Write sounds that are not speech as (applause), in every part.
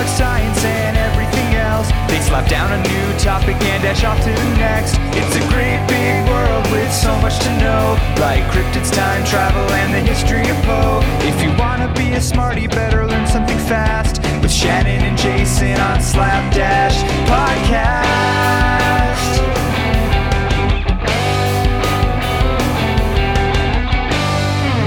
dark science and everything else. They slap down a new topic and dash off to the next. It's a great big world with so much to know, like cryptids, time travel, and the history of Poe. If you wanna be a smarty, better learn something fast with Shannon and Jason on Slapdash Podcast.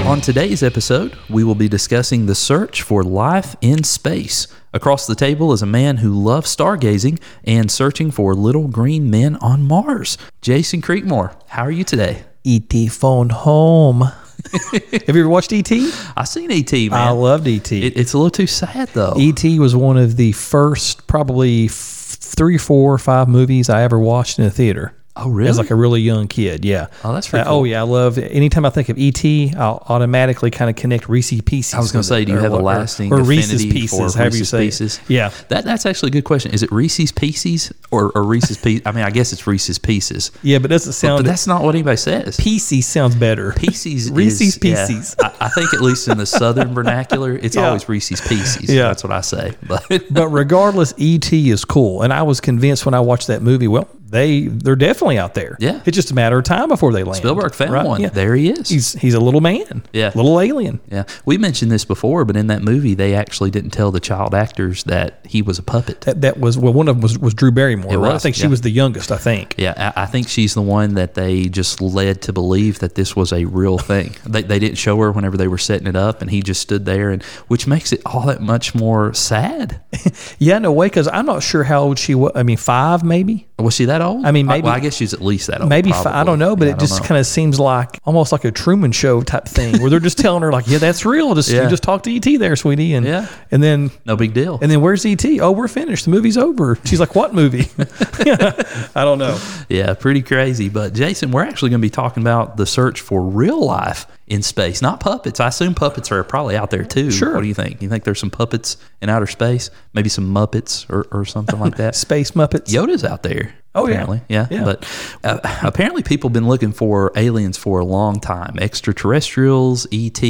On today's episode, we will be discussing the search for life in space. Across the table is a man who loves stargazing and searching for little green men on Mars. Jason Creekmore, how are you today? E.T. phone home. (laughs) Have you ever watched E.T.? I seen ET, man. I loved E.T. it, it's a little too sad though. E.T. was one of the first, probably f- three, four, or five movies I ever watched in a theater. Oh, really? As like a really young kid, yeah. Oh, that's pretty Uh, Oh yeah, I love. Anytime I think of E.T., I'll automatically kind of connect Reese's Pieces. I was going to say, do you have a what- or- lasting or, Reese's Pieces, however you Reese's say Pieces? it. Yeah, That that's actually a good question. Is it Reese's Pieces or, or Reese's Pieces? I mean, I guess it's Reese's Pieces, yeah, but doesn't sound. but that's not what anybody says. Pieces sounds better. Pieces, (laughs) Reese's is, yeah, Pieces. I, I think at least in the southern vernacular, it's (laughs) Yeah. always Reese's Pieces. Yeah. that's what I say. But but regardless, ET is cool, and I was convinced when I watched that movie. Well, they they're definitely out there. Yeah. it's just a matter of time before they land. Spielberg found right? one. Yeah. There he is. He's he's a little man. Yeah. little alien. yeah, we mentioned this before, but in that movie, they actually didn't tell the child actors that he was a puppet. That, that was well, one of them was, was Drew Barrymore. Right? I think she yeah. was the youngest. I think. Yeah, I, I think she's the one that they just led to believe that this was a real thing. (laughs) They, they didn't show her whenever they were setting it up, and he just stood there, and which makes it all that much more sad. (laughs) Yeah, no way, because I'm not sure how old she was. I mean, five maybe, Was she that old? I mean, maybe- well, I guess she's at least that old. maybe I don't know, but Yeah, it just kind of seems like almost like a Truman Show type thing, where they're just telling her like, "Yeah, that's real. Just Yeah. you just talk to ET there, sweetie," and Yeah. and then no big deal. And then where's ET? Oh, we're finished. The movie's over. She's like, what movie? (laughs) (laughs) I don't know. Yeah, pretty crazy. But Jason, we're actually going to be talking about the search for real life in space, not puppets. I assume puppets are probably out there too. Sure. What do you think? You think there's some puppets in outer space? Maybe some Muppets or, or something like that? (laughs) Space Muppets. Yoda's out there. Oh, yeah. apparently. yeah, Yeah. But uh, apparently, people have been looking for aliens for a long time. Extraterrestrials, ET,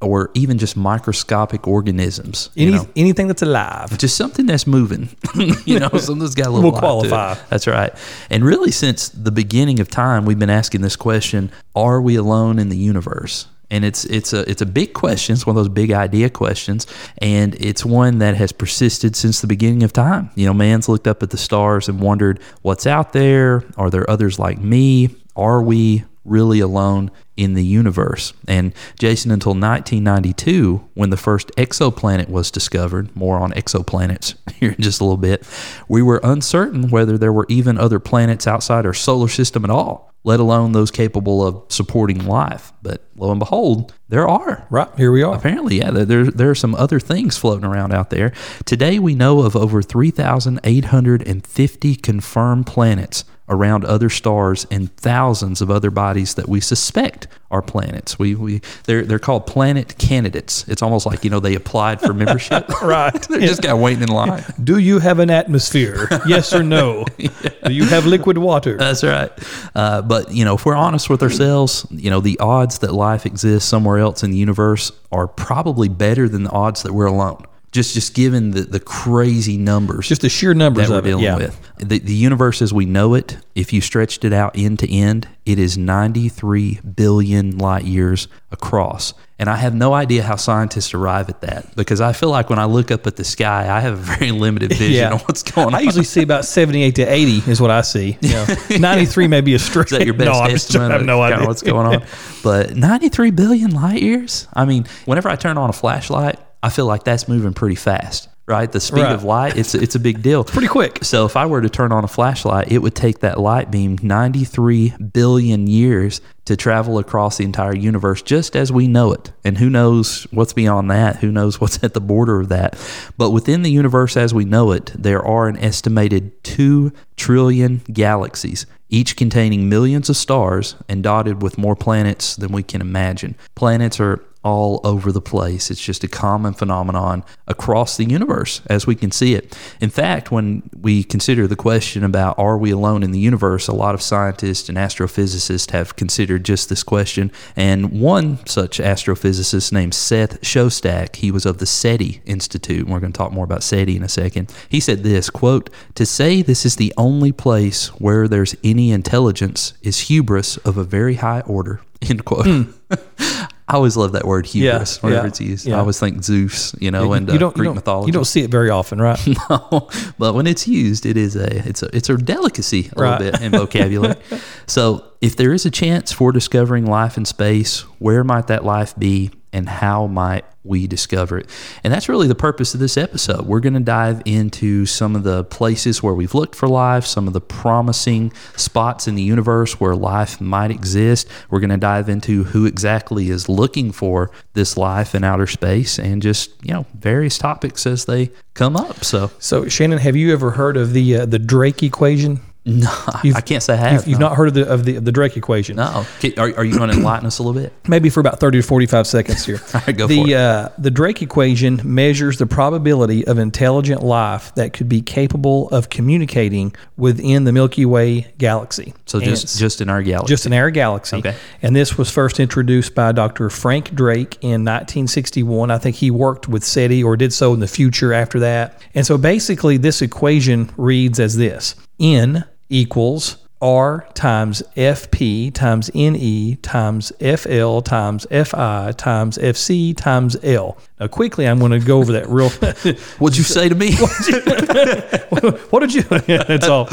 or even just microscopic organisms. you Any, know? anything that's alive. just something that's moving. (laughs) you know, (laughs) something that's got a little we'll life to it. qualify. That's right. And really, since the beginning of time, we've been asking this question: Are we alone in the universe? And it's it's a it's a big question. It's one of those big idea questions, and it's one that has persisted since the beginning of time. You know, man's looked up at the stars and wondered what's out there. Are there others like me? Are we really alone in the universe. And Jason, until 1992, when the first exoplanet was discovered, more on exoplanets (laughs) here in just a little bit, we were uncertain whether there were even other planets outside our solar system at all, let alone those capable of supporting life. But lo and behold, there are. Right. Here we are. Apparently, yeah, there, there, there are some other things floating around out there. Today, we know of over 3,850 confirmed planets around other stars and thousands of other bodies that we suspect are planets. We, we they're, they're called planet candidates. It's almost like, you know, they applied for membership. (laughs) Right. (laughs) they're just kind of waiting in line. Do you have an atmosphere? yes or no? (laughs) Do you have liquid water? That's right. Uh, but you know, if we're honest with ourselves, you know, the odds that life exists somewhere else in the universe are probably better than the odds that we're alone. Just just given the, the crazy numbers Just the sheer numbers that we're of it. dealing Yeah. with. The, the universe as we know it, if you stretched it out end to end, it is 93 billion light years across. And I have no idea how scientists arrive at that because I feel like when I look up at the sky, I have a very (laughs) limited vision Yeah. of what's going on. I usually see about 78 to 80 is what I see. (laughs) Yeah. 93 may be a stretch. Is that your (laughs) best no, estimate? I have no idea. what's going on. But 93 billion light years. I mean, whenever I turn on a flashlight, I feel like that's moving pretty fast. Right, the speed Right. of light, it's it's a big deal. (laughs) Pretty quick. So if I were to turn on a flashlight, it would take that light beam 93 billion years to travel across the entire universe just as we know it. And who knows what's beyond that? Who knows what's at the border of that? But within the universe as we know it, there are an estimated 2 trillion galaxies, each containing millions of stars and dotted with more planets than we can imagine. Planets are all over the place. It's just a common phenomenon across the universe as we can see it. In fact, when we consider the question about are we alone in the universe, a lot of scientists and astrophysicists have considered just this question. And one such astrophysicist named Seth Shostak, he was of the SETI Institute, and we're going to talk more about SETI in a second. He said this quote, To say this is the only place where there's any intelligence is hubris of a very high order. (laughs) End quote. Hmm. (laughs) I always love that word hubris. Yeah, whenever yeah, it's used. yeah. I always think Zeus, you know, and uh, you don't, Greek you don't, mythology. You don't see it very often, right? (laughs) No, but when it's used, it is a it's a it's a delicacy a Right. little bit in vocabulary. (laughs) so, if there is a chance for discovering life in space, where might that life be, and how might we discover it? And that's really the purpose of this episode. We're going to dive into some of the places where we've looked for life, some of the promising spots in the universe where life might exist. We're going to dive into who exactly is looking for this life in outer space, and just you know various topics as they come up. So. so, Shannon, have you ever heard of the uh, the Drake equation? (laughs) No, I can't say I have. You've, you've no. not heard of the of the, of the Drake equation? No. Are, are you going to enlighten us a little bit? (clears throat) maybe for about 30 to 45 seconds here. (laughs) All right, go the, for it. Uh, the Drake equation measures the probability of intelligent life that could be capable of communicating within the Milky Way galaxy. So And just just in our galaxy. just in our galaxy. Okay. And this was first introduced by Dr. Frank Drake in 1961. I think he worked with SETI or did so in the future after that. And so basically, this equation reads as this N equals R times FP times NE times FL times FI times FC times L. Now, quickly, I'm going to go over that real. (laughs) What'd you say to me? (laughs) (laughs) what did you? That's all.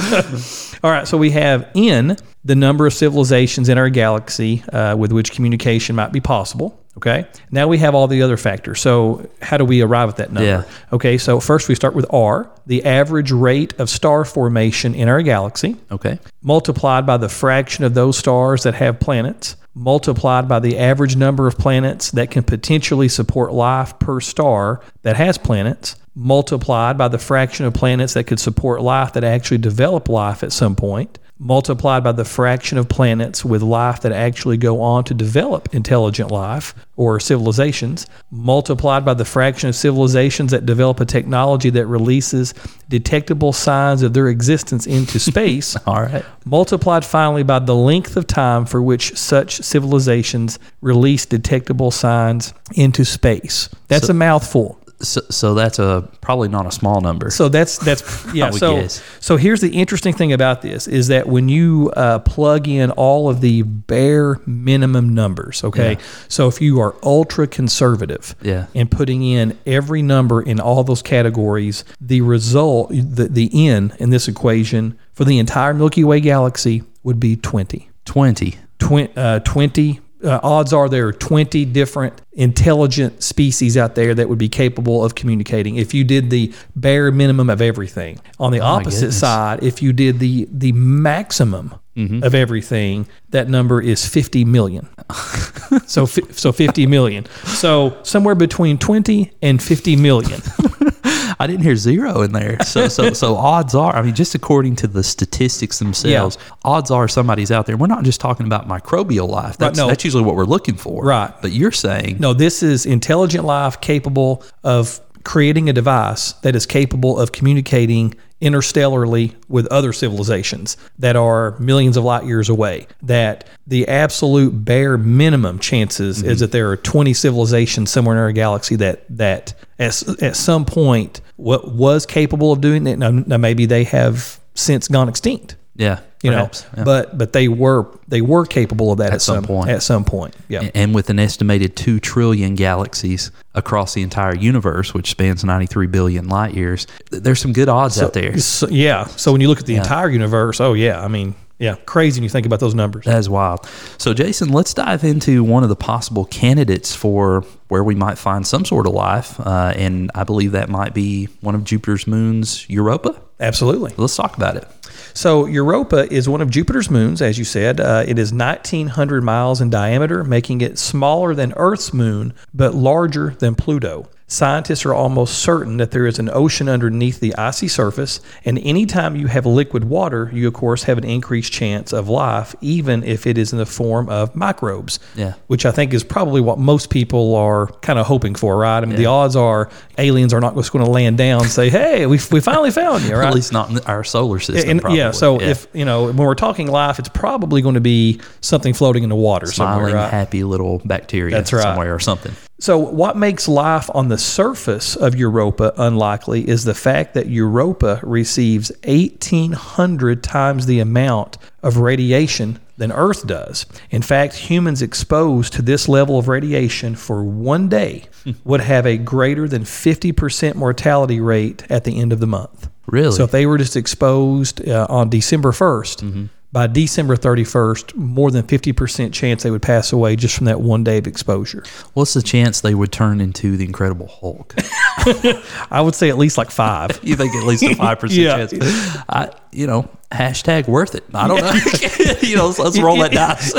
all right. So we have N, the number of civilizations in our galaxy uh, with which communication might be possible. Okay. Now we have all the other factors. So how do we arrive at that number? Yeah. Okay. So first we start with R, the average rate of star formation in our galaxy, okay. multiplied by the fraction of those stars that have planets, multiplied by the average number of planets that can potentially support life per star that has planets, multiplied by the fraction of planets that could support life that actually develop life at some point, multiplied by the fraction of planets with life that actually go on to develop intelligent life or civilizations, multiplied by the fraction of civilizations that develop a technology that releases detectable signs of their existence into (laughs) space, All right. multiplied finally by the length of time for which such civilizations release detectable signs into space. That's a mouthful. So, so that's a probably not a small number. So that's that's (laughs) yeah. So guess. so here's the interesting thing about this is that when you uh, plug in all of the bare minimum numbers, okay. So if you are ultra conservative, Yeah. and putting in every number in all those categories, the result, the the n in this equation for the entire Milky Way galaxy would be twenty. Twenty. Twen- uh, 20 uh, odds are there are 20 different intelligent species out there that would be capable of communicating if you did the bare minimum of everything. On the opposite side if you did the the maximum of everything that number is 50 million. (laughs) So so 50 million. So somewhere between 20 and 50 million (laughs) I didn't hear zero in there. So so so (laughs) odds are, I mean, just according to the statistics themselves, odds are somebody's out there. We're not just talking about microbial life. That's no. that's usually what we're looking for. Right. But you're saying No, this is intelligent life capable of creating a device that is capable of communicating interstellarly with other civilizations that are millions of light years away. That the absolute bare minimum chances is mm-hmm. that there are 20 civilizations somewhere in our galaxy that that at, at some point what was capable of doing it. Now, now maybe they have since gone extinct. yeah, You perhaps, know, yeah. but but they were they were capable of that at, some point. At some point, yeah. and with an estimated 2 trillion galaxies across the entire universe, which spans 93 billion light years, there's some good odds out there. So, yeah. So when you look at the entire universe, oh yeah, I mean, yeah, crazy when you think about those numbers. That is wild. So, Jason, let's dive into one of the possible candidates for where we might find some sort of life. Uh, and I believe that might be one of Jupiter's moons, Europa. Absolutely. Let's talk about it. So Europa is one of Jupiter's moons, as you said. Uh, it is 1,900 miles in diameter, making it smaller than Earth's moon, but larger than Pluto. Scientists are almost certain that there is an ocean underneath the icy surface, and anytime you have liquid water, you of course have an increased chance of life, even if it is in the form of microbes. Yeah. Which I think is probably what most people are kind of hoping for, right? I mean, the odds are aliens are not just going to land down and say, "Hey, we, we finally found you," (laughs) right? At least not in our solar system. And, probably. yeah, so if you know when we're talking life, it's probably going to be something floating in the water smiling, somewhere, right? happy little bacteria That's right. somewhere or something. So, what makes life on the surface of Europa unlikely is the fact that Europa receives 1,800 times the amount of radiation than Earth does. In fact, humans exposed to this level of radiation for one day would have a greater than 50% mortality rate at the end of the month. Really? So, if they were just exposed uh, on December 1st, by December 31st, more than 50% chance they would pass away just from that one day of exposure. What's the chance they would turn into the Incredible Hulk? (laughs) (laughs) I would say at least like five. you think at least a (laughs) five percent Yeah. chance? I, you know, hashtag worth it. I don't know. (laughs) you know, let's, let's roll that dice.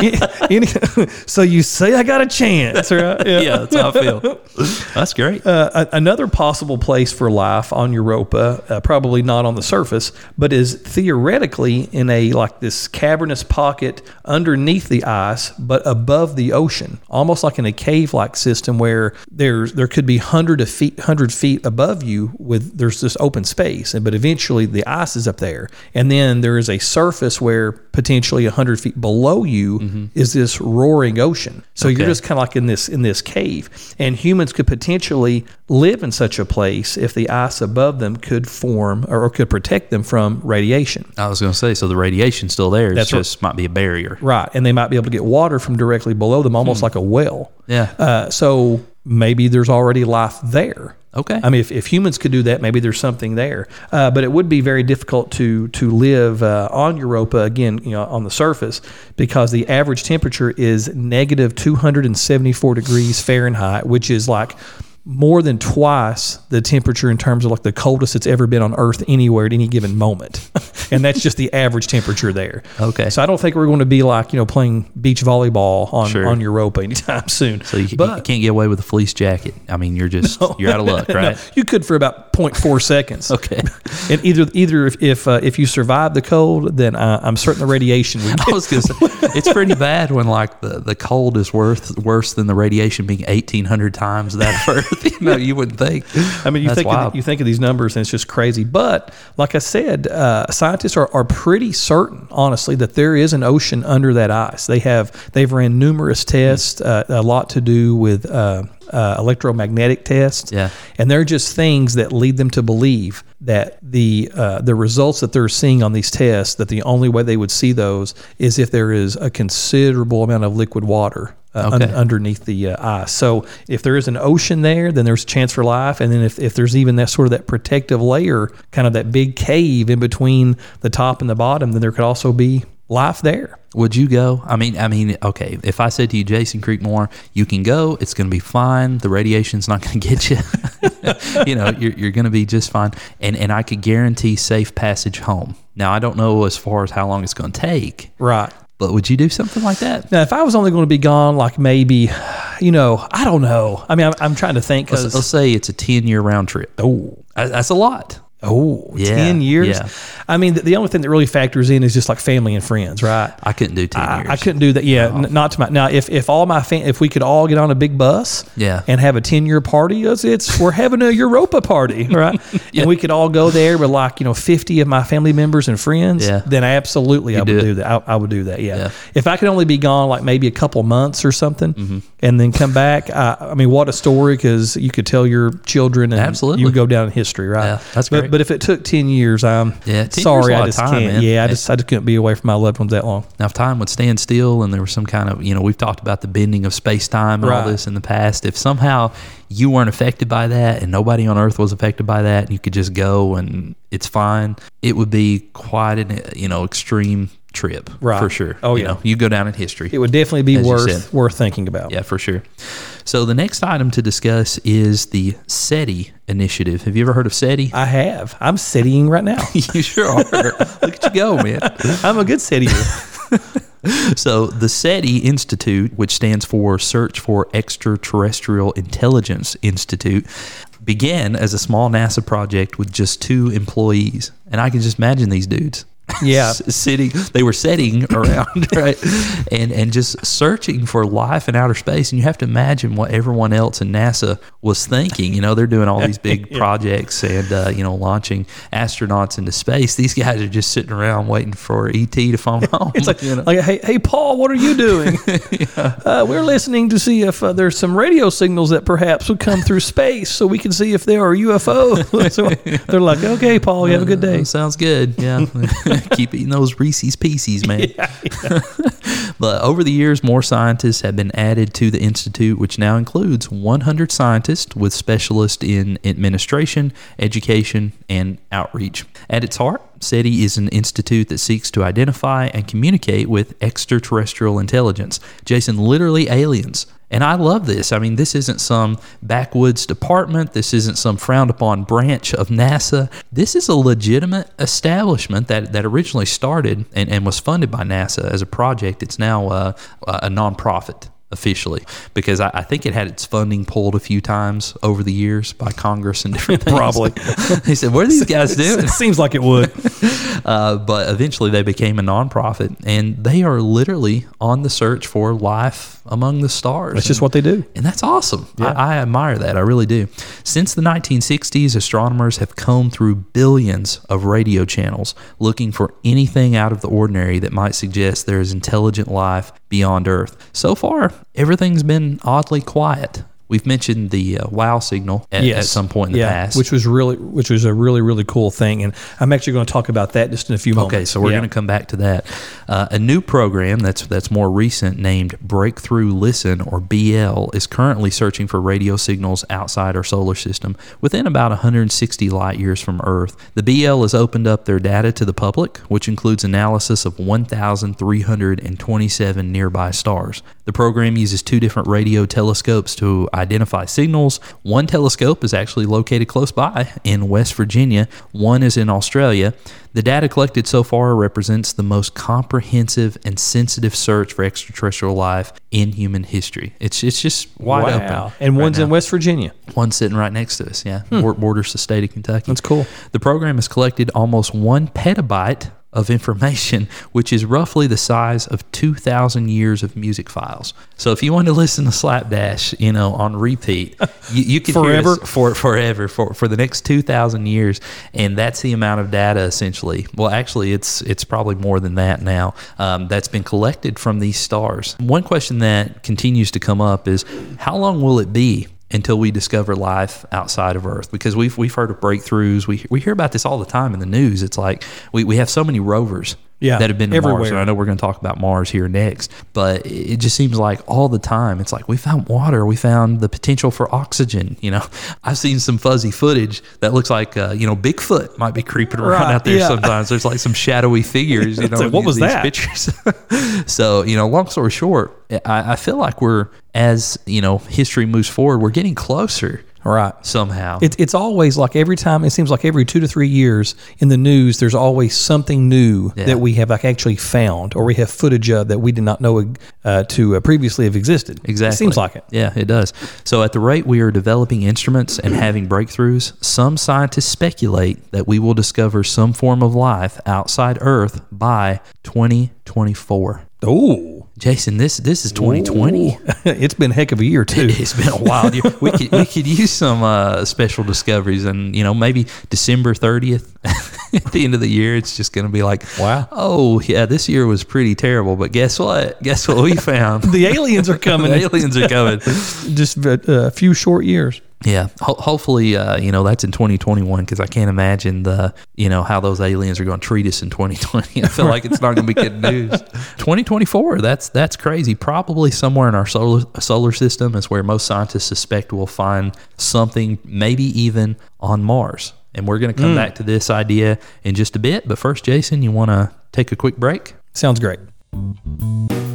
So you say I got a chance, right? yeah, that's how I feel. That's great. Uh, another possible place for life on Europa, uh, probably not on the surface, but is theoretically in a like this cavernous pocket underneath the ice, but above the ocean, almost like in a cave-like system where there's there could be hundred of feet, hundred feet above you with there's this open space, and but eventually the ice is up there, and then there is a surface where potentially hundred feet below you is this roaring ocean. So you're just kind of like in this in this cave and humans could potentially live in such a place if the ice above them could form or, or could protect them from radiation I was going to say, so the radiation's still there. It That's right. just might be a barrier. right and they might be able to get water from directly below them almost like a well Yeah. uh, so maybe there's already life there Okay. I mean, if, if humans could do that, maybe there's something there. Uh, but it would be very difficult to to live uh, on Europa again, you know, on the surface, because the average temperature is negative 274 degrees Fahrenheit, which is like more than twice the temperature in terms of like the coldest it's ever been on Earth anywhere at any given moment, (laughs) and that's just the average temperature there. Okay. So I don't think we're going to be like you know playing beach volleyball on Sure. on Europa anytime (laughs) soon. so you, you can't get away with a fleece jacket. I mean, you're just you're out of luck, (laughs) No, right? you could for about 0.4 seconds. Okay. And either either if if, uh, if you survive the cold, then uh, I'm certain the radiation would I was gonna say it's pretty bad when like the, the cold is worth worse than the radiation being eighteen hundred times that Earth. You know, you wouldn't think. I mean, you That's think of, you think of these numbers and it's just crazy. But like I said, uh, scientists are, are pretty certain, honestly, that there is an ocean under that ice. They have they've ran numerous tests, uh, a lot to do with. Uh, uh, electromagnetic tests, Yeah. and they're just things that lead them to believe that the uh, the results that they're seeing on these tests that the only way they would see those is if there is a considerable amount of liquid water uh, un- underneath the uh, ice. So if there is an ocean there, then there's a chance for life. And then if, if there's even that sort of that protective layer, kind of that big cave in between the top and the bottom, then there could also be life there. Would you go? I mean, I mean, okay. If I said to you, Jason Creekmore, you can go. It's going to be fine. The radiation's not going (laughs) to get you. (laughs) you know, you're, you're going to be just fine. And and I could guarantee safe passage home. Now I don't know as far as how long it's going to take, Right. But would you do something like that? Now, if I was only going to be gone, like maybe, you know, I don't know. I mean, I'm, I'm trying to think Let's, let's say it's a ten year round trip. oh, That's a lot. Oh, Yeah, 10 years. yeah. I mean, the, the only thing that really factors in is just like family and friends, right? I couldn't do ten years. I, I couldn't do that. Yeah, n- not to my now. If if all my fam- if we could all get on a big bus, Yeah. and have a ten year party, it's, it's we're having a Europa party, (laughs) right? And we could all go there with like you know fifty of my family members and friends. Yeah. Then absolutely, I would do do, that. I, I would do that. Yeah. Yeah. If I could only be gone like maybe a couple months or something, Mm-hmm. and then come back, I, I mean, what a story! Because you could tell your children, and Absolutely. you would go down in history, right? Yeah, that's great. But if it took ten years, I'm Yeah, 10 sorry, is a lot I of just time, can't. man. Yeah, I just I just couldn't be away from my loved ones that long. Now, if time would stand still and there was some kind of, you know, we've talked about the bending of space time and all this in the past. If somehow you weren't affected by that and nobody on Earth was affected by that, and you could just go and it's fine, it would be quite an, you know, extreme trip Right. for sure. Oh, you yeah. know, you go down in history. It would definitely be worth worth thinking about. yeah, for sure. So the next item to discuss is the SETI initiative. Have you ever heard of SETI? I have. I'm sitting right now. (laughs) you sure are. Look at you go, man. (laughs) I'm a good citier. (laughs) so the SETI Institute, which stands for Search for Extraterrestrial Intelligence Institute, began as a small NASA project with just two employees. And I can just imagine these dudes. Yeah. Sitting they were sitting (laughs) around right and and just searching for life in outer space and you have to imagine what everyone else in nasa was thinking you know they're doing all these big (laughs) projects and uh, you know launching astronauts into space these guys are just sitting around waiting for et to phone (laughs) home It's like, you know? like hey, hey, Paul, what are you doing? (laughs) uh, we're listening to see if uh, there's some radio signals that perhaps would come through space, so we can see if there are UFOs. so they're like, okay, Paul, you have a good day. Uh, sounds good. Yeah. Keep eating those Reese's Pieces, man. But over the years, more scientists have been added to the Institute, which now includes 100 scientists with specialists in administration, education, and outreach. At its heart, SETI is an institute that seeks to identify and communicate with extraterrestrial intelligence. Jason, literally aliens. And I love this. I mean, this isn't some backwoods department. This isn't some frowned upon branch of NASA. This is a legitimate establishment that, that originally started and, and was funded by NASA as a project. It's now uh, a, a nonprofit officially because I, I think it had its funding pulled a few times over the years by Congress and different things. Probably. (laughs) he said, What are these guys doing? It (laughs) seems like it would. (laughs) Uh, but eventually they became a nonprofit and they are literally on the search for life among the stars. That's just what they do. And that's awesome. I, I admire that. I really do. Since the 1960s, astronomers have combed through billions of radio channels looking for anything out of the ordinary that might suggest there is intelligent life beyond Earth. So far, everything's been oddly quiet. We've mentioned the uh, WOW signal at, at some point in the yeah, past. which was really, which was a really, really cool thing, and I'm actually going to talk about that just in a few moments. Okay, so we're Yeah. going to come back to that. Uh, a new program that's that's more recent, named Breakthrough Listen or BL, is currently searching for radio signals outside our solar system within about 160 light years from Earth. The BL has opened up their data to the public, which includes analysis of 1,327 nearby stars. The program uses two different radio telescopes to identify signals. One telescope is actually located close by in West Virginia, one is in Australia. The data collected so far represents the most comprehensive and sensitive search for extraterrestrial life in human history. It's it's just wide wow. open. And right one's now. in West Virginia. One sitting right next to us, yeah. Hmm. Bor- Borders the state of Kentucky. That's cool. The program has collected almost one petabyte of information, (laughs) which is roughly the size of 2,000 years of music files. So if you want to listen to Slapdash, you know, on repeat, (laughs) you, you can Forever? for forever for, for the next 2,000 years, and that's the amount of data essentially. Well, actually, it's it's probably more than that now. Um, that's been collected from these stars. One question that continues to come up is, how long will it be? Until we discover life outside of Earth. Because we've we've heard of breakthroughs. We we hear about this all the time in the news. It's like we, we have so many rovers Yeah, that have been to Mars. everywhere. And I know we're going to talk about Mars here next, but it just seems like all the time it's like we found water, we found the potential for oxygen. You know, (laughs) I've seen some fuzzy footage that looks like uh, you know Bigfoot might be creeping around Right, out there yeah. sometimes. There's like some shadowy figures. You know, like, what was these that? pictures. (laughs) so you know, long story short, I, I feel like we're as you know history moves forward, we're getting closer Right. somehow. It, it's always like every time, it seems like every two to three years in the news, there's always something new Yeah. that we have like actually found or we have footage of that we did not know uh, to uh, previously have existed. Exactly. It seems like it. Yeah, it does. So, at the rate we are developing instruments and having breakthroughs, some scientists speculate that we will discover some form of life outside Earth by 2024. Oh, Jason, this this is 2020. (laughs) it's been a heck of a year too. It's been a wild year. We could we could use some uh, special discoveries, and you know maybe December 30th (laughs) at the end of the year, it's just going to be like, Wow. oh yeah, this year was pretty terrible, but guess what? Guess what we found? (laughs) the aliens are coming. the aliens are coming. Just a, a few short years. Yeah, ho- hopefully, uh, you know that's in 2021 because I can't imagine the, you know, how those aliens are going to treat us in 2020. (laughs) I feel like it's not going to be good news. (laughs) 2024, that's that's crazy. Probably somewhere in our solar solar system is where most scientists suspect we'll find something, maybe even on Mars. And we're going to come back to this idea in just a bit. But first, Jason, you want to take a quick break? Sounds great.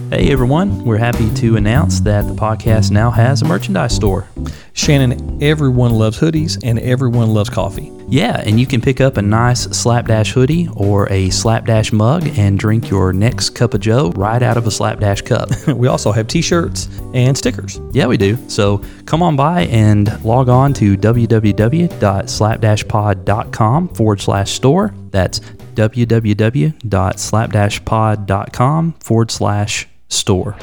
Hey everyone, we're happy to announce that the podcast now has a merchandise store. Shannon, everyone loves hoodies and everyone loves coffee. Yeah, and you can pick up a nice Slapdash hoodie or a Slapdash mug and drink your next cup of Joe right out of a Slapdash cup. (laughs) We also have T-shirts and stickers. yeah, we do. So come on by and log on to www.slapdashpod.com forward slash store. That's www.slapdashpod.com forward slash store.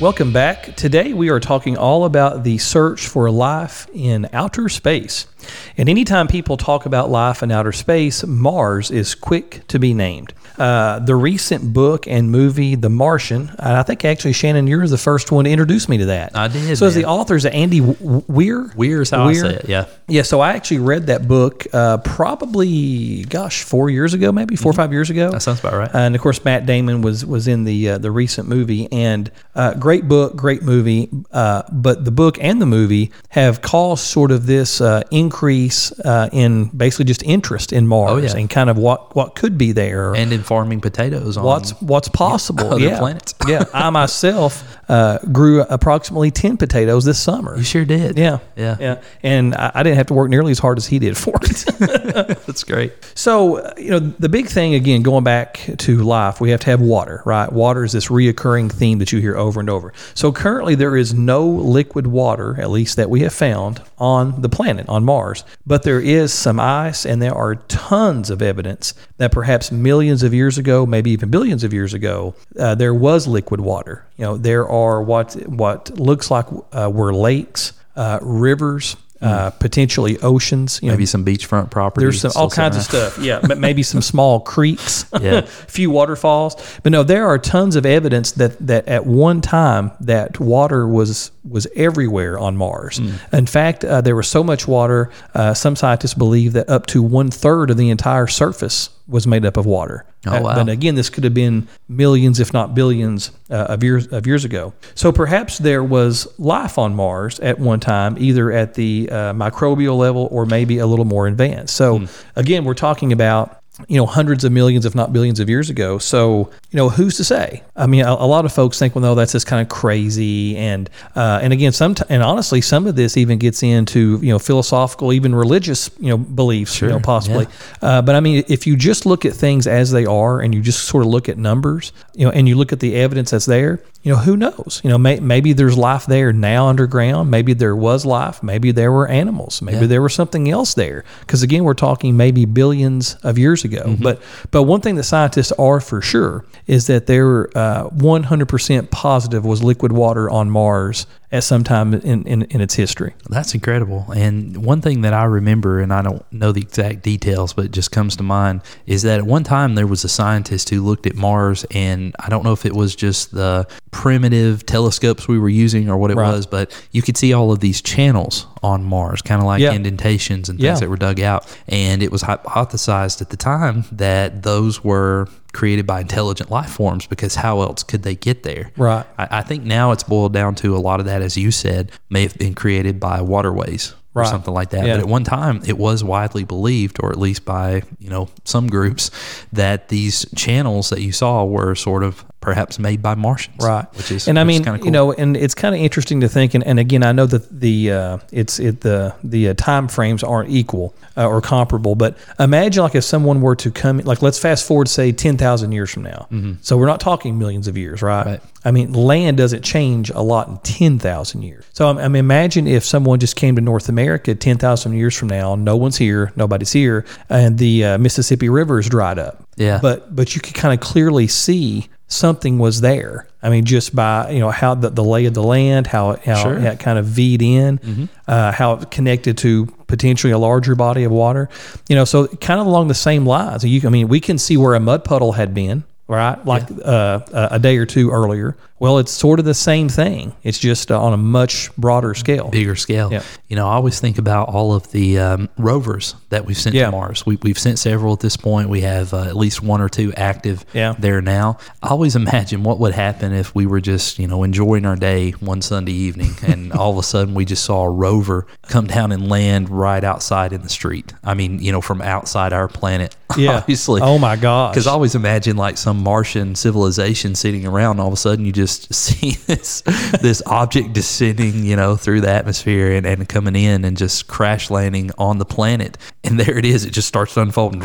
Welcome back. Today we are talking all about the search for life in outer space. And anytime people talk about life in outer space, Mars is quick to be named. Uh, the recent book and movie, The Martian, and I think actually Shannon, you're the first one to introduce me to that. I did, So, as man. the authors, Andy Weir. Weir is how I say it, yeah. Yeah, so I actually read that book uh, probably, gosh, four years ago, maybe 4 or five years ago. Mm-hmm. That sounds about right. And of course, Matt Damon was was in the uh, the recent movie, and uh, great book, great movie. Uh, but the book and the movie have caused sort of this uh, increase uh, in basically just interest in Mars Oh, yeah. and kind of what what could be there. And in farming potatoes on What's what's possible? other yeah, planets. yeah. (laughs) I myself uh, grew approximately ten potatoes this summer. You sure did. Yeah, Yeah. yeah. And I, I didn't have to work nearly as hard as he did for it. (laughs) (laughs) That's great. So, you know, the big thing again, going back to life, we have to have water, right? Water is this reoccurring theme that you hear over and over. So, currently, there is no liquid water, at least that we have found, on the planet, on Mars. But there is some ice, and there are tons of evidence that perhaps millions of years ago, maybe even billions of years ago, uh, there was liquid water. You know, there are what what looks like uh, were lakes, uh, rivers. Uh, potentially oceans, you know, Maybe some beachfront property. there's some all kinds of stuff. Yeah, but maybe some (laughs) small creeks, (laughs) Yeah. few waterfalls. But no, there are tons of evidence that that at one time that water was was everywhere on Mars. Hmm. In fact, uh, there was so much water. Uh, some scientists believe that up to one third of the entire surface was made up of water. Oh, wow. But again, this could have been millions, if not billions, uh, of years of years ago. So perhaps there was life on Mars at one time, either at the uh, microbial level or maybe a little more advanced. So Hmm. again, we're talking about you know hundreds of millions, if not billions, of years ago. So you know who's to say? I mean, a, a lot of folks think, well, no, that's just kind of crazy, and uh, and again, some and honestly, some of this even gets into you know philosophical, even religious you know beliefs, you know, possibly. yeah. Uh, but I mean, if you just look at things as they are, and you just sort of look at numbers, you know, and you look at the evidence that's there, you know, who knows? You know, may, maybe there's life there now underground. Maybe there was life. Maybe there were animals. Maybe Yeah. there was something else there. Because again, we're talking maybe billions of years ago. Mm-hmm. But but one thing that scientists are for sure is that there uh, 100% positive was liquid water on Mars at some time in, in, in its history. That's incredible. And one thing that I remember, and I don't know the exact details, but it just comes to mind, is that at one time there was a scientist who looked at Mars, and I don't know if it was just the primitive telescopes we were using or what it Right. was, but you could see all of these channels on Mars, kind of like Yeah. indentations and things Yeah. that were dug out. And it was hypothesized at the time that those were created by intelligent life forms because how else could they get there? Right. I, I think now it's boiled down to a lot of that, as you said, may have been created by waterways or something like that. Yeah. But at one time, it was widely believed, or at least by you know some groups, that these channels that you saw were sort of perhaps made by Martians. Right. Which is and I mean, cool. you know, and it's kind of interesting to think. And, and again, I know that the uh, it's it the the uh, time frames aren't equal uh, or comparable. But imagine like if someone were to come, like let's fast forward, say ten thousand years from now. So we're not talking millions of years, right? Mm-hmm. Right. I mean, land doesn't change a lot in 10,000 years. So I mean, imagine if someone just came to North America 10,000 years from now, no one's here, nobody's here, and the uh, Mississippi River is dried up. Yeah. But but you could kind of clearly see something was there. I mean, just by you know how the, the lay of the land, how it, how Sure. Mm-hmm. it kind of V'd in, uh, how it connected to potentially a larger body of water. You know, so kind of along the same lines. You, I mean, we can see where a mud puddle had been. Right, like uh, a a day or two earlier. Well, it's sort of the same thing. It's just uh, on a much broader scale. bigger scale. Yeah. You know, I always think about all of the um, rovers that we've sent Yeah. to Mars. We, we've sent several at this point. We have uh, at least one or two active Yeah. there now. I always (laughs) imagine what would happen if we were just, you know, enjoying our day one Sunday evening (laughs) and all of a sudden we just saw a rover come down and land right outside in the street. I mean, you know, from outside our planet. (laughs) Yeah. Obviously. Oh my gosh. Because I always imagine like some Martian civilization sitting around. All of a sudden, you just just (laughs) see this this object descending, you know, through the atmosphere and, and coming in and just crash landing on the planet. And there it is. It just starts to unfold. (laughs) and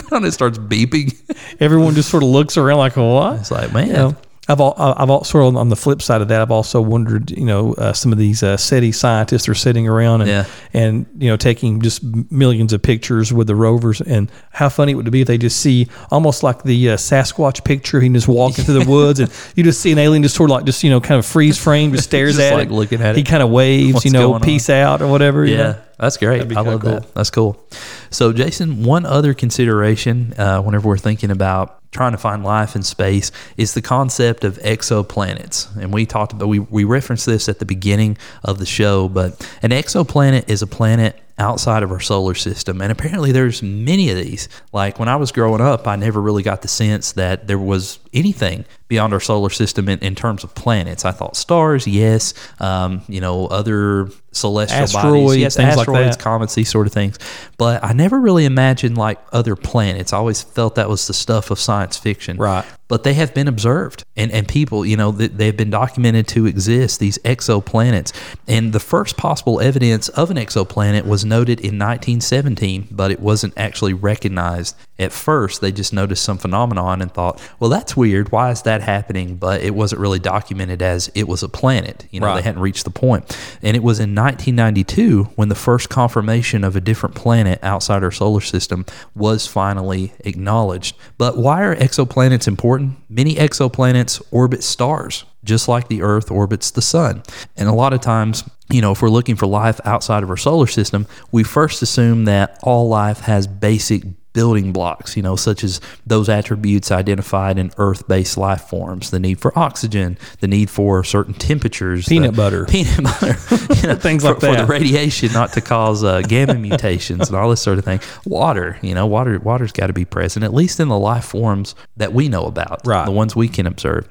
then it starts beeping. Everyone just sort of looks around like, what? It's like, man, You know, I've all, I've all, sort of on the flip side of that, I've also wondered, you know, uh, some of these uh, SETI scientists are sitting around and Yeah. and you know taking just millions of pictures with the rovers, and how funny it would be if they just see almost like the uh, Sasquatch picture, he just walking through the (laughs) woods, and you just see an alien just sort of like just you know kind of freeze frame, just stares (laughs) Just at like it, looking at he kind of waves, What's you know, going on? peace out or whatever. you Yeah, know? that's great. I love cool. that. That's cool. So, Jason, one other consideration uh, whenever we're thinking about trying to find life in space is the concept of exoplanets. And we talked about we we referenced this at the beginning of the show, but an exoplanet is a planet outside of our solar system and apparently there's many of these like when i was growing up i never really got the sense that there was anything beyond our solar system in, in terms of planets i thought stars yes um, you know other celestial bodies Asteroids, yes things like that. comets these sort of things but i never really imagined like other planets i always felt that was the stuff of science fiction Right. But they have been observed. And, and people you know th- they've been documented to exist these exoplanets. And the first possible evidence of an exoplanet was noted in 1917 but it wasn't actually recognized at first. They just noticed some phenomenon and thought well that's weird. Why is that happening? But it wasn't really documented as it was a planet. You know Right. they hadn't reached the point. point and it was in 1992 when the first confirmation of a different planet outside our solar system was finally acknowledged. But why are exoplanets important many exoplanets orbit stars just like the earth orbits the sun. And a lot of times you know if we're looking for life outside of our solar system we first assume that all life has basic building blocks, you know, such as those attributes identified in Earth-based life forms: the need for oxygen, the need for certain temperatures, Peanut butter. (laughs) peanut butter, you know, (laughs) Things for, like that. for the radiation not to cause uh, gamma mutations and all this sort of thing. Water, you know, water, water's got to be present at least in the life forms that we know about, Right. The ones we can observe.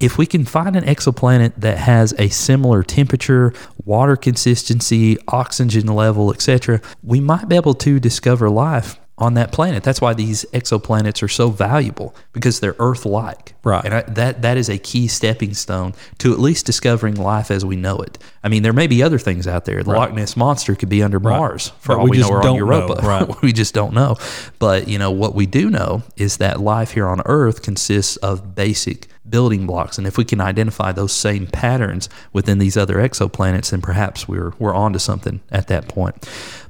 If we can find an exoplanet that has a similar temperature, water consistency, oxygen level, etc., we might be able to discover life on that planet. That's why these exoplanets are so valuable because they're Earth-like. Right. And I, that that is a key stepping stone to at least discovering life as we know it. I mean, there may be other things out there. The Loch Ness monster could be under Mars for But all we we, just know, or on don't know. Europa. Right. (laughs) we just don't know. But you know what we do know is that life here on Earth consists of basic building blocks, and if we can identify those same patterns within these other exoplanets, then perhaps we're we're onto something at that point.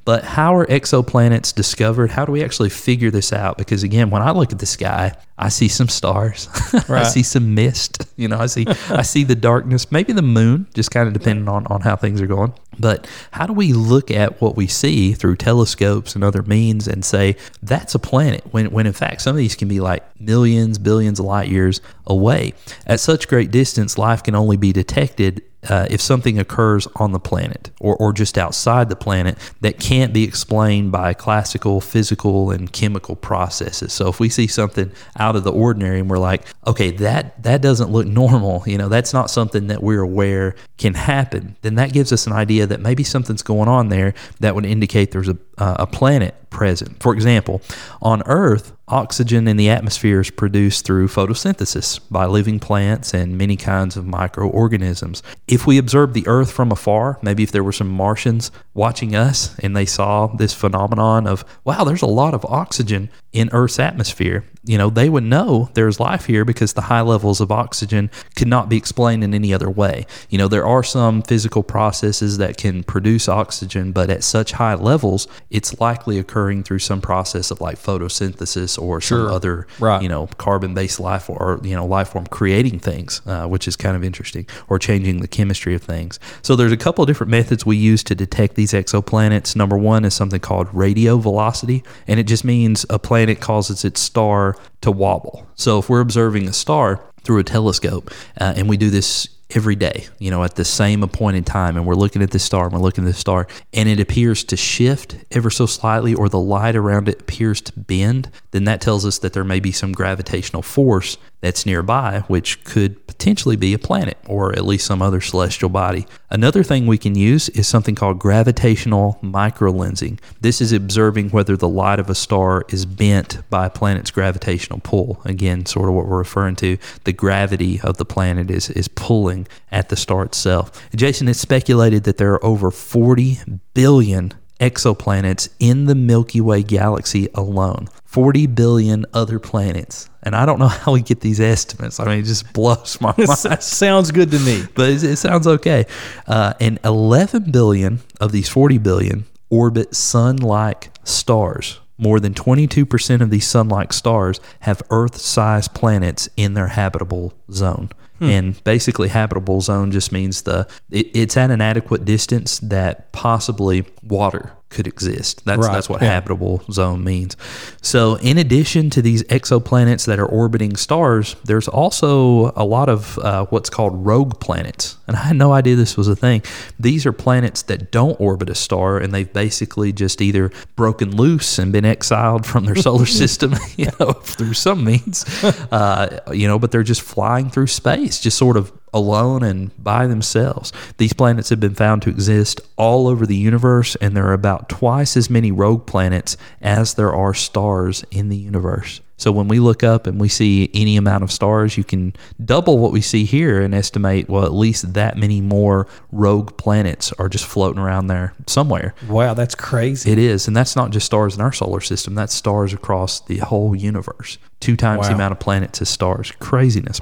But how are exoplanets discovered? How do we actually figure this out? Because again, when I look at the sky, I see some stars, (laughs) I see some mist. You know, I see I see the darkness, maybe the moon, just kind of depending on on how things are going. But how do we look at what we see through telescopes and other means and say that's a planet when when in fact some of these can be like millions, billions of light years away. At such great distance, life can only be detected uh, if something occurs on the planet or, or just outside the planet that can't be explained by classical physical and chemical processes. So if we see something out of the ordinary and we're like, okay, that that doesn't look (laughs) normal, you know, that's not something that we're aware can happen, then that gives us an idea that maybe something's going on there that would indicate there's a uh, a planet present. For example, on Earth, oxygen in the atmosphere is produced through photosynthesis by living plants and many kinds of microorganisms. If we observe the Earth from afar, maybe if there were some Martians watching us and they saw this phenomenon of, wow, there's a lot of oxygen in Earth's atmosphere, you know, they would know there's life here because the high levels of oxygen could not be explained in any other way. You know, there are some physical processes that can produce oxygen, but at such high levels, it's likely occurring through some process of like photosynthesis or some other, Right. you know, carbon-based life or you know life form creating things, uh, which is kind of interesting, or changing the chemistry of things. So there's a couple of different methods we use to detect these exoplanets. Number one is something called radial velocity, and it just means a planet causes its star to wobble. So if we're observing a star through a telescope, uh, and we do this every day, you know, at the same appointed time, and we're looking at this star and we're looking at this star, and it appears to shift ever so slightly, or the light around it appears to bend, then that tells us that there may be some gravitational force that's nearby, which could potentially be a planet or at least some other celestial body. Another thing we can use is something called gravitational microlensing. This is observing whether the light of a star is bent by a planet's gravitational pull. Again, sort of what we're referring to. The gravity of the planet is, is pulling at the star itself. Jason, has speculated that there are over 40 billion exoplanets in the Milky Way galaxy alone. 40 billion other planets. And I don't know (laughs) how we get these estimates. I mean, it just blows my mind. (laughs) Sounds good to me. (laughs) But it, it sounds okay. Uh, and 11 billion of these 40 billion orbit sun like stars. More than 22% of these sun like stars have Earth sized planets in their habitable zone. Hmm. And basically, habitable zone just means the it, it's at an adequate distance that possibly water could exist. That's Right, that's what yeah. habitable zone means. So, in addition to these exoplanets that are orbiting stars, there's also a lot of uh, what's called rogue planets. And I had no idea this was a thing. These are planets that don't orbit a star, and they've basically just either broken loose and been exiled from their solar (laughs) system, (laughs) you know, through some means, uh, you know, but they're just flying through space, just sort of alone and by themselves. These planets have been found to exist all over the universe, and there are about twice as many rogue planets as there are stars in the universe. So when we look up and we see any amount of stars, you can double what we see here and estimate, well, at least that many more rogue planets are just floating around there somewhere. Wow, that's crazy. It is. And that's not just stars in our solar system, that's stars across the whole universe. Two times the amount of planets as stars. Craziness.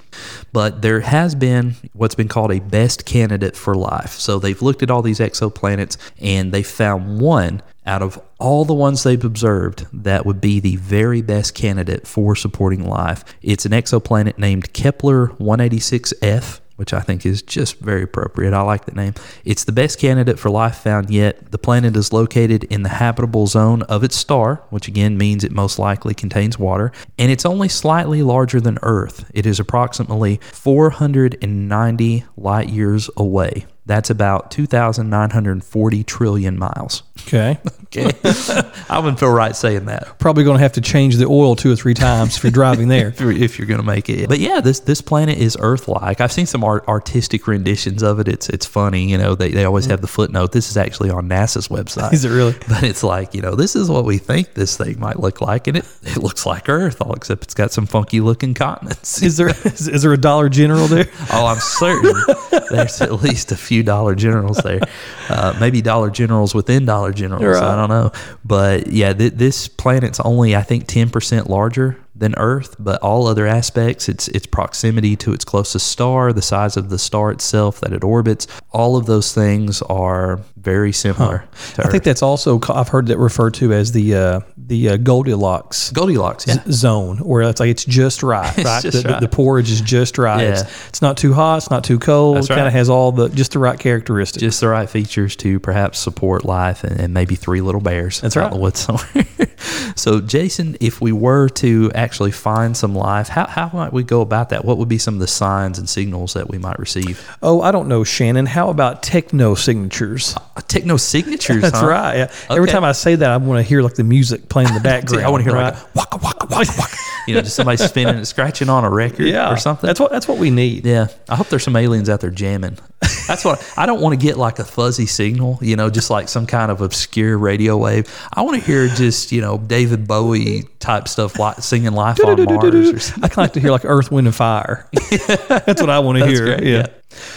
But there has been what's been called a best candidate for life. So they've looked at all these exoplanets and they found one out of all the ones they've observed that would be the very best candidate for supporting life. It's an exoplanet named Kepler 186f which I think is just very appropriate. I like the name. It's the best candidate for life found yet. The planet is located in the habitable zone of its star, which again means it most likely contains water, and it's only slightly larger than Earth. It is approximately 490 light years away. That's about 2,940 trillion miles. Okay. (laughs) Okay. (laughs) I wouldn't feel right saying that. Probably going to have to change the oil two or three times (laughs) if you're driving there. if you're, you're going to make it. But yeah, this this planet is Earth-like. I've seen some art, artistic renditions of it. It's it's funny. You know, they, they always have the footnote. This is actually on NASA's website. Is it really? But it's like you know, this is what we think this thing might look like, and it it looks like Earth, all except it's got some funky looking continents. Is there is, is there a Dollar General there? Oh, I'm certain there's at least a few Dollar Generals there. (laughs) Uh, maybe Dollar Generals within Dollar Generals. Right. I don't know. But yeah, th- this planet's only, I think, 10% larger than Earth, but all other aspects, its its proximity to its closest star, the size of the star itself that it orbits, all of those things are very similar to I think that's also I've heard that referred to as the uh, the uh, Goldilocks Goldilocks, yeah. zone, where it's like it's just (laughs) right, right? just the, right. the porridge is just right. Yeah. It's, it's not too hot, it's not too cold. That's Kind right. of has all the just the right characteristics. just the right features to perhaps support life and, and maybe three little bears. That's out right. in the woods somewhere. (laughs) so, Jason, if we were to actually find some life, how, how might we go about that? What would be some of the signs and signals that we might receive? oh, I don't know, Shannon. How about techno signatures? Uh, techno signatures. That's huh? right. Yeah. Every time I say that, I want to hear like the music playing in the (laughs) background. I want to hear right? like a waka waka waka waka. You know, just somebody spinning, and (laughs) scratching on a record yeah, or something. That's what that's what we need. Yeah, I hope there's some aliens out there jamming. That's what I don't want to get like a fuzzy signal, you know, just like some kind of obscure radio wave. I want to hear just you know David Bowie type stuff, like singing "Life on Mars" or something. (laughs) I kind of like to hear like Earth, Wind, and Fire. That's what I want to hear. great, yeah. yeah.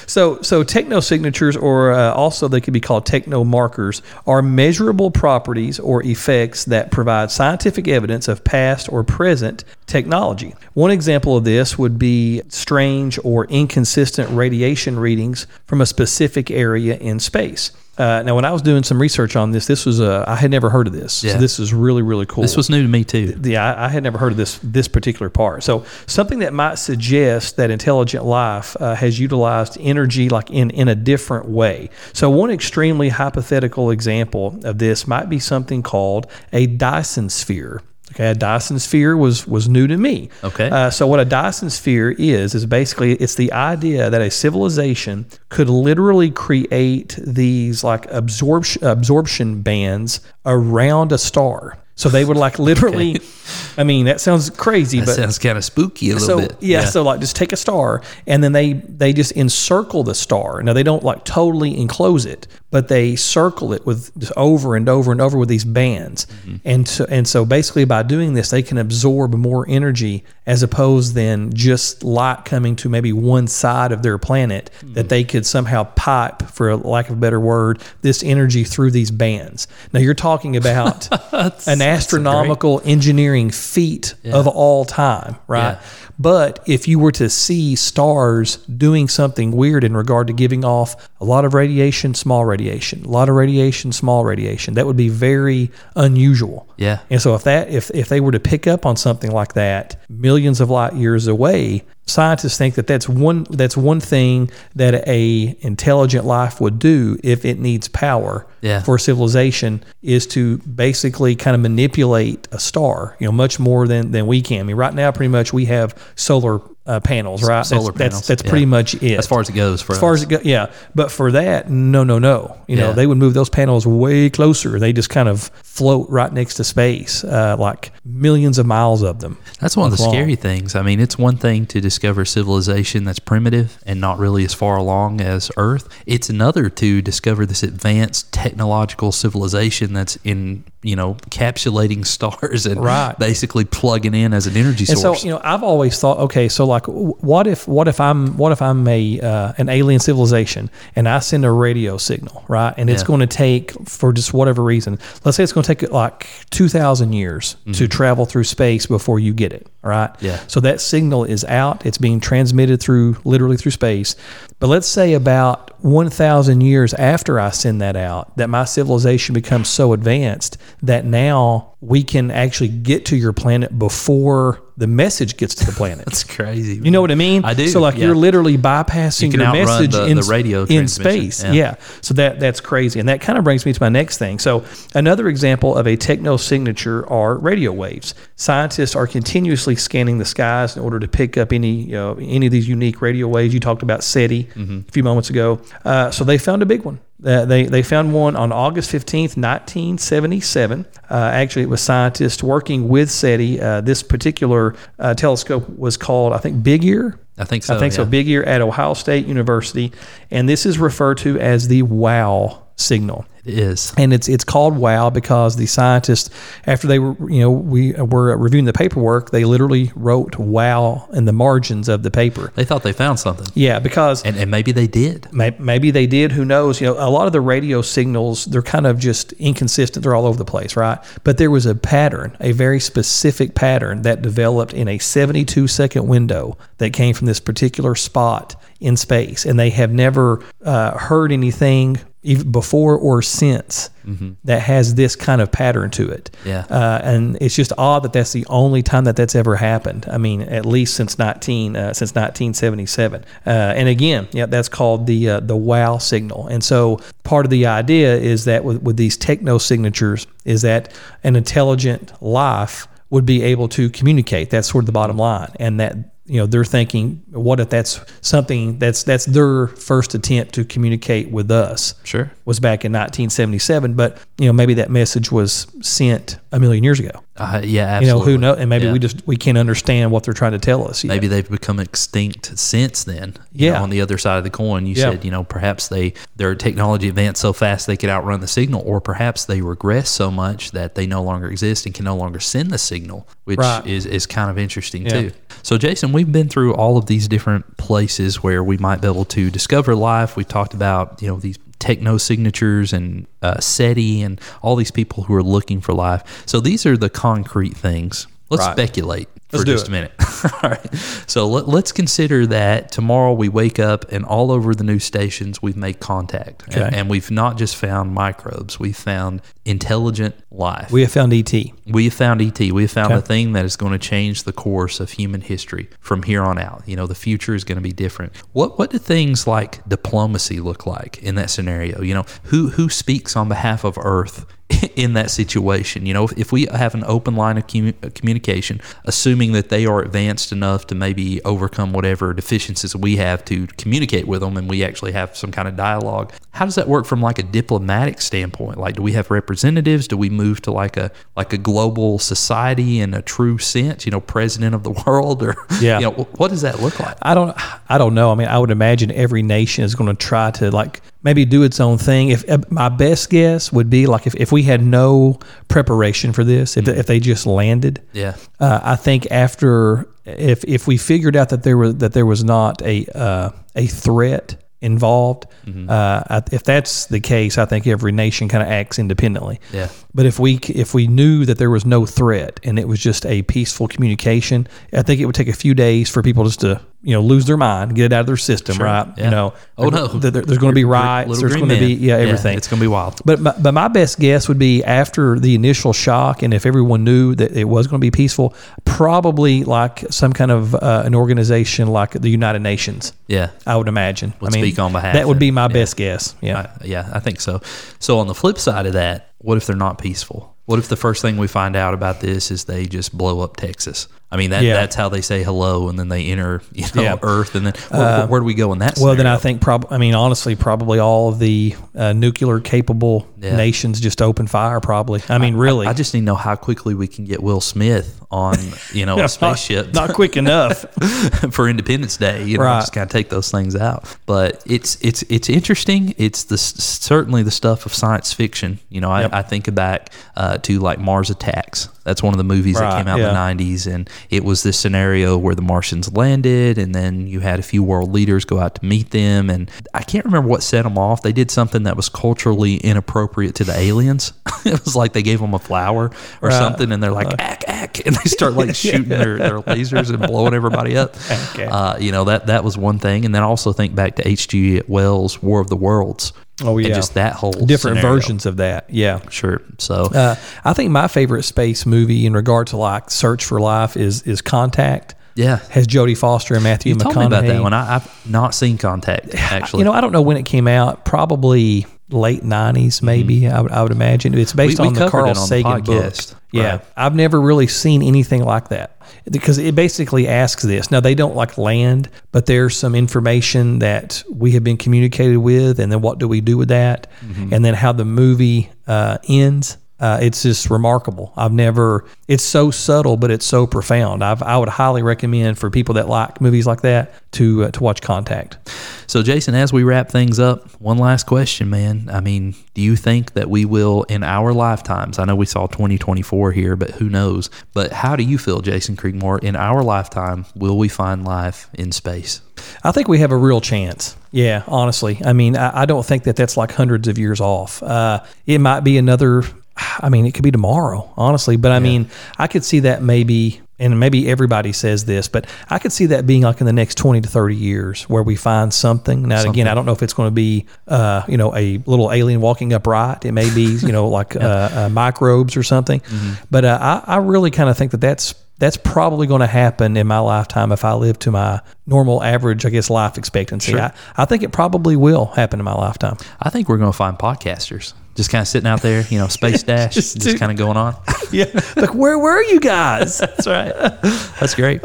So, so techno signatures, or uh, also they could be called techno markers, are measurable properties or effects that provide scientific evidence of past or present technology. One example of this would be strange or inconsistent radiation readings from a specific area in space. Uh, now, when I was doing some research on this, this was uh, I had never heard of this. Yeah. So this is really really cool. This was new to me too. Yeah, I, I had never heard of this this particular part. So something that might suggest that intelligent life uh, has utilized energy like in in a different way. So one extremely hypothetical example of this might be something called a Dyson sphere. Okay, a Dyson sphere was was new to me. Okay. Uh, so what a Dyson sphere is is basically it's the idea that a civilization could literally create these like absorption absorption bands around a star. So they would like literally. (laughs) I mean, that sounds crazy, That but sounds kind of spooky a little so bit. yeah, so like just take a star and then they they just encircle the star. Now they don't like totally enclose it, but they circle it with over and over and over with these bands. Mm-hmm. And so and so basically by doing this, they can absorb more energy as opposed than just light coming to maybe one side of their planet Mm-hmm. that they could somehow pipe, for lack of a better word, this energy through these bands. Now you're talking about (laughs) an astronomical engineering feat of all time, right? Yeah. But if you were to see stars doing something weird in regard to giving off a lot of radiation, small radiation, a lot of radiation, small radiation, that would be very unusual. Yeah. And so if that if if they were to pick up on something like that millions of light years away, scientists think that that's one that's one thing that a intelligent life would do if it needs power Yeah. for civilization is to basically kind of manipulate a star, you know, much more than than we can. I mean, right now pretty much we have solar uh, panels, right? solar that's, panels, That's, that's yeah. pretty much it. As far as it goes for As far us. as it goes, yeah. But for that, no, no, no. You know, they would move those panels way closer. They just kind of float right next to space, uh, like millions of miles of them. That's one of the long. scary things. I mean, it's one thing to discover civilization that's primitive and not really as far along as Earth. It's another to discover this advanced technological civilization that's in, you know, encapsulating (laughs) stars and Right. basically plugging in as an energy And source. so, you know, I've always thought, okay, so like, what if, what if I'm, what if I'm a uh, an alien civilization and I send a radio signal, right? And it's Yeah. going to take for just whatever reason. Let's say it's going to take like two thousand years to travel through space before you get it, all right? Mm-hmm. Yeah. So that signal is out. It's being transmitted through literally through space. But let's say about 1,000 years after I send that out, that my civilization becomes so advanced that now we can actually get to your planet before the message gets to the planet. (laughs) That's crazy. You know what I mean? I do, So like yeah. you're literally bypassing You your message the- in, the radio in space. yeah. Yeah. So that that's crazy, and that kind of brings me to my next thing. So another example of a techno signature are radio waves. Scientists are continuously scanning the skies in order to pick up any you know any of these unique radio waves. You talked about SETI Mm-hmm. a few moments ago. Uh, so they found a big one. Uh, they, they found one on August 15th, 1977. Uh, actually, it was scientists working with SETI. Uh, this particular uh, telescope was called, I think, Big Ear. I think so. I think so. Big Ear at Ohio State University, and this is referred to as the WOW signal. Is. And it's it's called WOW because the scientists, after they were you know we were reviewing the paperwork, they literally wrote WOW in the margins of the paper. They thought they found something. Yeah, because And, and maybe they did. May- Maybe they did. Who knows? You know, a lot of the radio signals they're kind of just inconsistent. They're all over the place, right? But there was a pattern, a very specific pattern that developed in a 72 second window that came from this particular spot in space, and they have never uh, heard anything even before or since that has this kind of pattern to it. Yeah. Uh, and it's just odd that that's the only time that that's ever happened. I mean, at least since 19 uh, since 1977. Uh, and again, yeah, that's called the uh, the WOW signal. And so part of the idea is that with, with these techno signatures is that an intelligent life would be able to communicate. That's sort of the bottom line, and that you know they're thinking, what if that's something that's that's their first attempt to communicate with us? Sure. was back in 1977, but you know maybe that message was sent a million years ago. Uh, yeah, You know who knows? And maybe Yeah. we just we can't understand what they're trying to tell us. yet. Maybe they've become extinct since then. You know, Yeah. on the other side of the coin, you Yeah. said, you know, perhaps they their technology advanced so fast they could outrun the signal, or perhaps they regress so much that they no longer exist and can no longer send the signal, which Right. is is kind of interesting Yeah. too. So, Jason, we've been through all of these different places where we might be able to discover life. We've talked about, you know, these techno signatures and uh, SETI and all these people who are looking for life. So, these are the concrete things. Let's Right. speculate for Let's just a minute. (laughs) all right. So, let, let's consider that tomorrow we wake up and all over the news stations we've made contact. And, Okay. and we've not just found microbes, we've found intelligent life. we have found ET. We have found ET. We have found Okay. the thing that is going to change the course of human history from here on out. You know, the future is going to be different. What what do things like diplomacy look like in that scenario? You know, who who speaks on behalf of Earth (laughs) in that situation. You know, if, if we have an open line of commu- uh, communication, assuming that they are advanced enough to maybe overcome whatever deficiencies we have to communicate with them, and we actually have some kind of dialogue. How does that work from like a diplomatic standpoint? Like, do we have representatives? Do we move to like a like a global society in a true sense? You know, president of the (laughs) world, or Yeah. you know, what does that look like? I don't I don't know. I mean, I would imagine every nation is going to try to like maybe do its own thing. If uh, my best guess would be like if, if we had no preparation for this, if, if they just landed, Yeah, uh, I think after if if we figured out that there was that there was not a uh, a threat involved, Mm-hmm. uh, I- if that's the case, I think every nation kind of acts independently. Yeah. But if we if we knew that there was no threat and it was just a peaceful communication, I think it would take a few days for people just to you know lose their mind, get it out of their system, right? yeah. You know, Oh, no. there- there's going to be riots. There's going to be yeah everything. it's going to be wild. But my, but my best guess would be after the initial shock, and if everyone knew that it was going to be peaceful, probably like some kind of uh, an organization like the United Nations. Yeah. I would imagine. Would I mean, speak on behalf That would be my yeah. best guess. Yeah. I, yeah, I think so. So on the flip side of that, what if they're not peaceful? What if the first thing we find out about this is they just blow up Texas? I mean, that Yeah. that's how they say hello, and then they enter, you know, Yeah. Earth, and then where, where do we go in that? well, then I think probably. I mean, honestly, probably all of the uh, nuclear capable Yeah. nations just open fire. Probably. I mean, really. I just need to know how quickly we can get Will Smith on, you know, a (laughs) spaceship not quick enough. (laughs) for Independence Day. You know, Right. just kind of take those things out. But it's it's it's interesting. It's the certainly the stuff of science fiction. You know, I, Yep. I think back uh, to like Mars Attacks. That's one of the movies that came out yeah. in the '90s, and it was this scenario where the Martians landed, and then you had a few world leaders go out to meet them, and I can't remember what set them off. They did something that was culturally inappropriate to the aliens. (laughs) it was like they gave them a flower or Right. something, and they're like, "Ack, ack," and they start like (laughs) shooting their, their lasers and blowing everybody up. Okay. Uh, you know that that was one thing, and then also think back to H.G. Wells' War of the Worlds. Oh, yeah. and just that whole Different scenario. versions of that. Yeah. Sure. So Uh, I think my favorite space movie in regard to like Search for Life is is Contact. yeah, Has Jodie Foster and Matthew you McConaughey. told me about that one. I, I've not seen Contact (sighs) actually. You know, I don't know when it came out. Probably late '90s, maybe. I, would, I would imagine it's based Mm-hmm. We- we on the covered Carl on the Sagan book. Yeah, Right. I've never really seen anything like that because it basically asks this. Now they don't like land, but there's some information that we have been communicated with, and then what do we do with that, Mm-hmm. and then how the movie uh, ends. Uh, it's just remarkable. I've never. It's so subtle, but it's so profound. I've, I would highly recommend for people that like movies like that to uh, to watch Contact. So, Jason, as we wrap things up, one last question, man. I mean, do you think that we will, in our lifetimes, I know we saw 2024 here, but who knows? But how do you feel, Jason Creekmore, in our lifetime, will we find life in space? I think we have a real chance. Yeah, honestly. I mean, I, I don't think that that's like hundreds of years off. Uh, it might be another, I mean, it could be tomorrow, honestly. But I mean, I could see that maybe, and maybe everybody says this, but I could see that being like in the next 20 to 30 years where we find something. Now, again, I don't know if it's going to be, uh, you know, a little alien walking upright. It may be, (laughs) you know, like uh, uh, microbes or something. But uh, I, I really kind of think that that's that's probably going to happen in my lifetime if I live to my normal average, I guess, life expectancy. I, I think it probably will happen in my lifetime. I think we're going to find podcasters just kind of sitting out there, you know, space (laughs) dash, Just just, kind of going on. (laughs) Yeah. like, where were you guys? (laughs) That's right. That's great.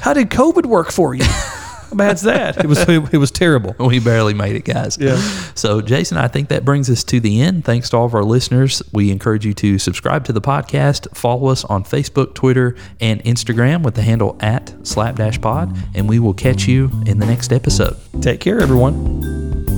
How did COVID work for you? How bad's that? It was it was terrible. We barely made it, guys. Yeah. So, Jason, I think that brings us to the end. Thanks to all of our listeners. We encourage you to subscribe to the podcast, follow us on Facebook, Twitter, and Instagram with the handle at slapdash pod, and we will catch you in the next episode. Take care, everyone.